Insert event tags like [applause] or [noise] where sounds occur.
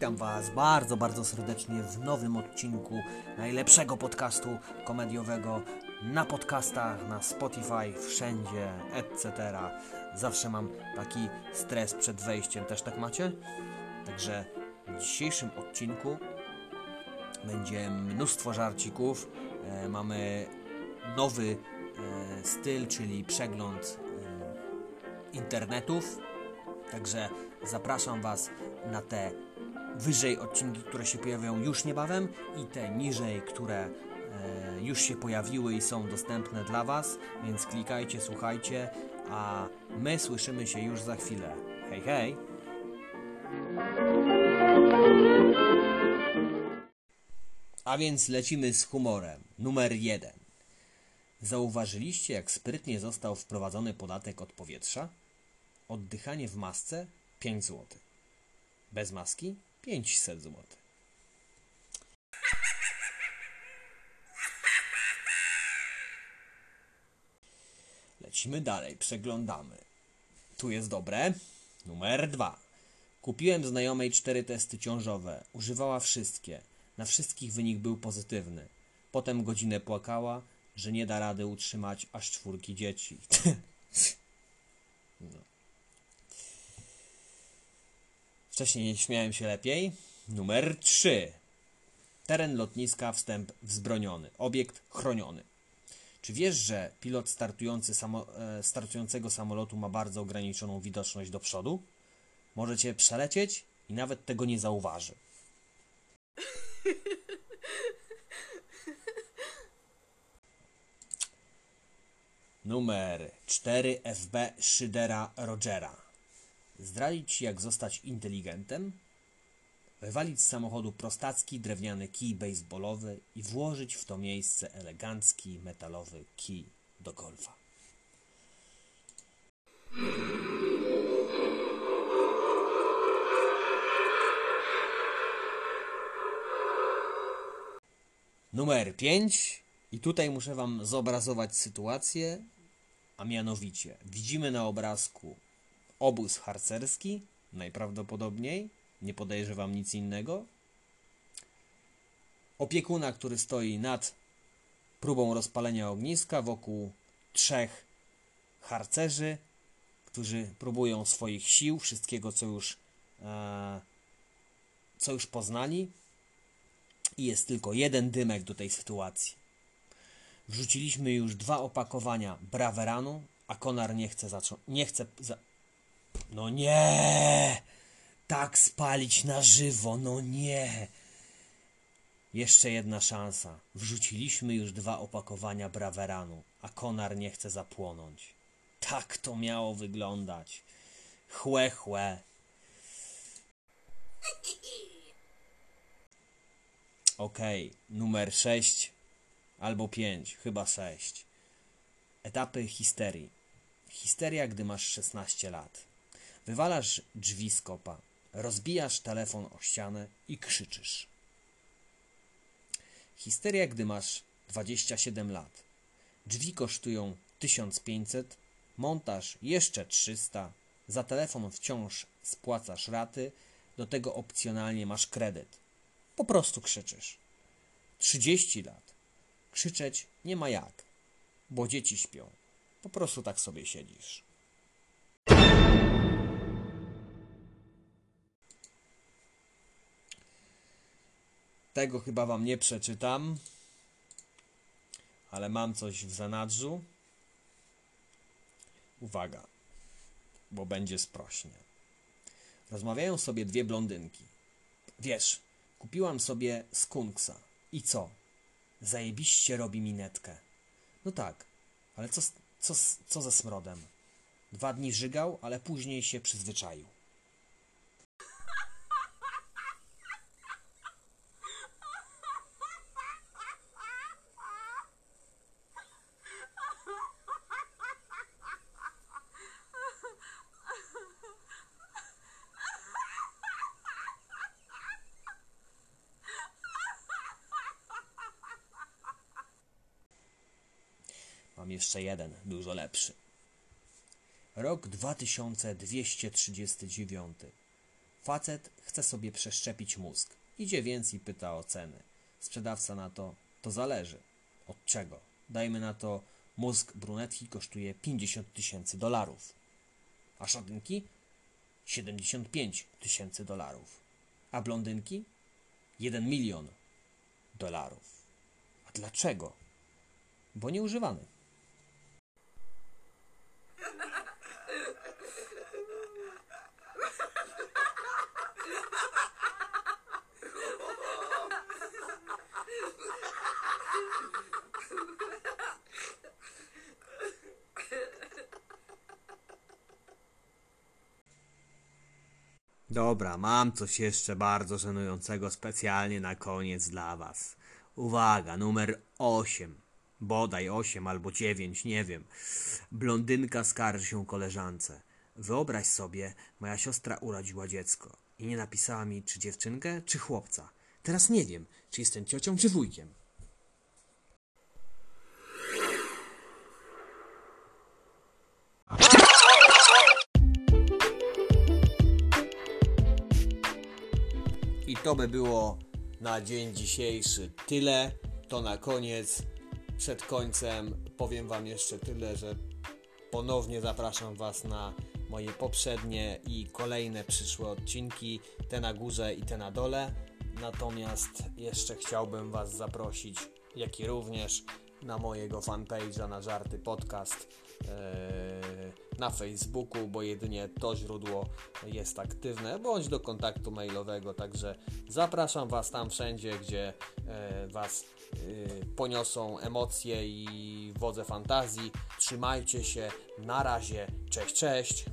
Witam Was bardzo, bardzo serdecznie w nowym odcinku najlepszego podcastu komediowego na podcastach, na Spotify, wszędzie, etc. Zawsze mam taki stres przed wejściem, też tak macie? Także w dzisiejszym odcinku będzie mnóstwo żarcików. E, mamy nowy e, styl, czyli przegląd e, internetów. Także zapraszam Was na te wyżej odcinki, które się pojawią już niebawem i te niżej, które e, już się pojawiły i są dostępne dla Was, więc klikajcie, słuchajcie, a my słyszymy się już za chwilę. Hej, hej! A więc lecimy z humorem. Numer jeden. Zauważyliście, jak sprytnie został wprowadzony podatek od powietrza? Oddychanie w masce 5 zł. Bez maski 500 zł. Lecimy dalej, przeglądamy. Tu jest dobre. Numer dwa. Kupiłem znajomej cztery testy ciążowe. Używała wszystkie. Na wszystkich wynik był pozytywny. Potem godzinę płakała, że nie da rady utrzymać aż czwórki dzieci. [laughs] Wcześniej śmiałem się lepiej. Numer 3. Teren lotniska, wstęp wzbroniony. Obiekt chroniony. Czy wiesz, że pilot startujący samo, e, startującego samolotu ma bardzo ograniczoną widoczność do przodu? Możecie przelecieć i nawet tego nie zauważy. [laughs] Numer 4 FB Szydera Rogera. Zdradzić jak zostać inteligentem? Wywalić z samochodu prostacki drewniany kij baseballowy i włożyć w to miejsce elegancki metalowy kij do golfa. Numer 5. I tutaj muszę Wam zobrazować sytuację, a mianowicie widzimy na obrazku obóz harcerski, najprawdopodobniej, nie podejrzewam nic innego. Opiekuna, który stoi nad próbą rozpalenia ogniska wokół trzech harcerzy, którzy próbują swoich sił, wszystkiego, co już, e, co już poznali. I jest tylko jeden dymek do tej sytuacji. Wrzuciliśmy już dwa opakowania braweranu, a konar nie chce zacząć. Nie chce. Za... No nie! Tak spalić na żywo, no nie! Jeszcze jedna szansa. Wrzuciliśmy już dwa opakowania braweranu, a konar nie chce zapłonąć. Tak to miało wyglądać. Chłe, chłe. Okej, okay, numer 6 albo 5, chyba 6. Etapy histerii. Histeria, gdy masz 16 lat. Wywalasz drzwi z kopa, rozbijasz telefon o ścianę i krzyczysz. Histeria, gdy masz 27 lat. Drzwi kosztują 1500, montaż jeszcze 300, za telefon wciąż spłacasz raty, do tego opcjonalnie masz kredyt. Po prostu krzyczysz. 30 lat. Krzyczeć nie ma jak, bo dzieci śpią. Po prostu tak sobie siedzisz. Tego chyba wam nie przeczytam, ale mam coś w zanadrzu. Uwaga, bo będzie sprośnie. Rozmawiają sobie dwie blondynki. Wiesz, kupiłam sobie skunksa. I co? Zajebiście robi minetkę. No tak, ale co, co, co ze smrodem? Dwa dni żygał, ale później się przyzwyczaił. Jeszcze jeden, dużo lepszy. Rok 2239. Facet chce sobie przeszczepić mózg. Idzie więc i pyta o ceny. Sprzedawca na to, to zależy. Od czego? Dajmy na to, mózg brunetki kosztuje 50 tysięcy dolarów, a szatynki 75 tysięcy dolarów, a blondynki 1 milion dolarów. A dlaczego? Bo nieużywany. Dobra, mam coś jeszcze bardzo żenującego specjalnie na koniec dla Was. Uwaga, numer 8. Bodaj 8 albo 9, nie wiem. Blondynka skarży się koleżance. Wyobraź sobie, moja siostra urodziła dziecko i nie napisała mi, czy dziewczynkę, czy chłopca. Teraz nie wiem, czy jestem ciocią, czy wujkiem. I to by było na dzień dzisiejszy tyle. To na koniec. Przed końcem powiem Wam jeszcze tyle, że ponownie zapraszam Was na moje poprzednie i kolejne przyszłe odcinki, te na górze i te na dole. Natomiast jeszcze chciałbym Was zaprosić, jak i również na mojego fanpage'a na Żarty Podcast e, na Facebooku, bo jedynie to źródło jest aktywne, bądź do kontaktu mailowego. Także zapraszam Was tam wszędzie, gdzie e, Was e, poniosą emocje i wodze fantazji. Trzymajcie się. Na razie. Cześć, cześć.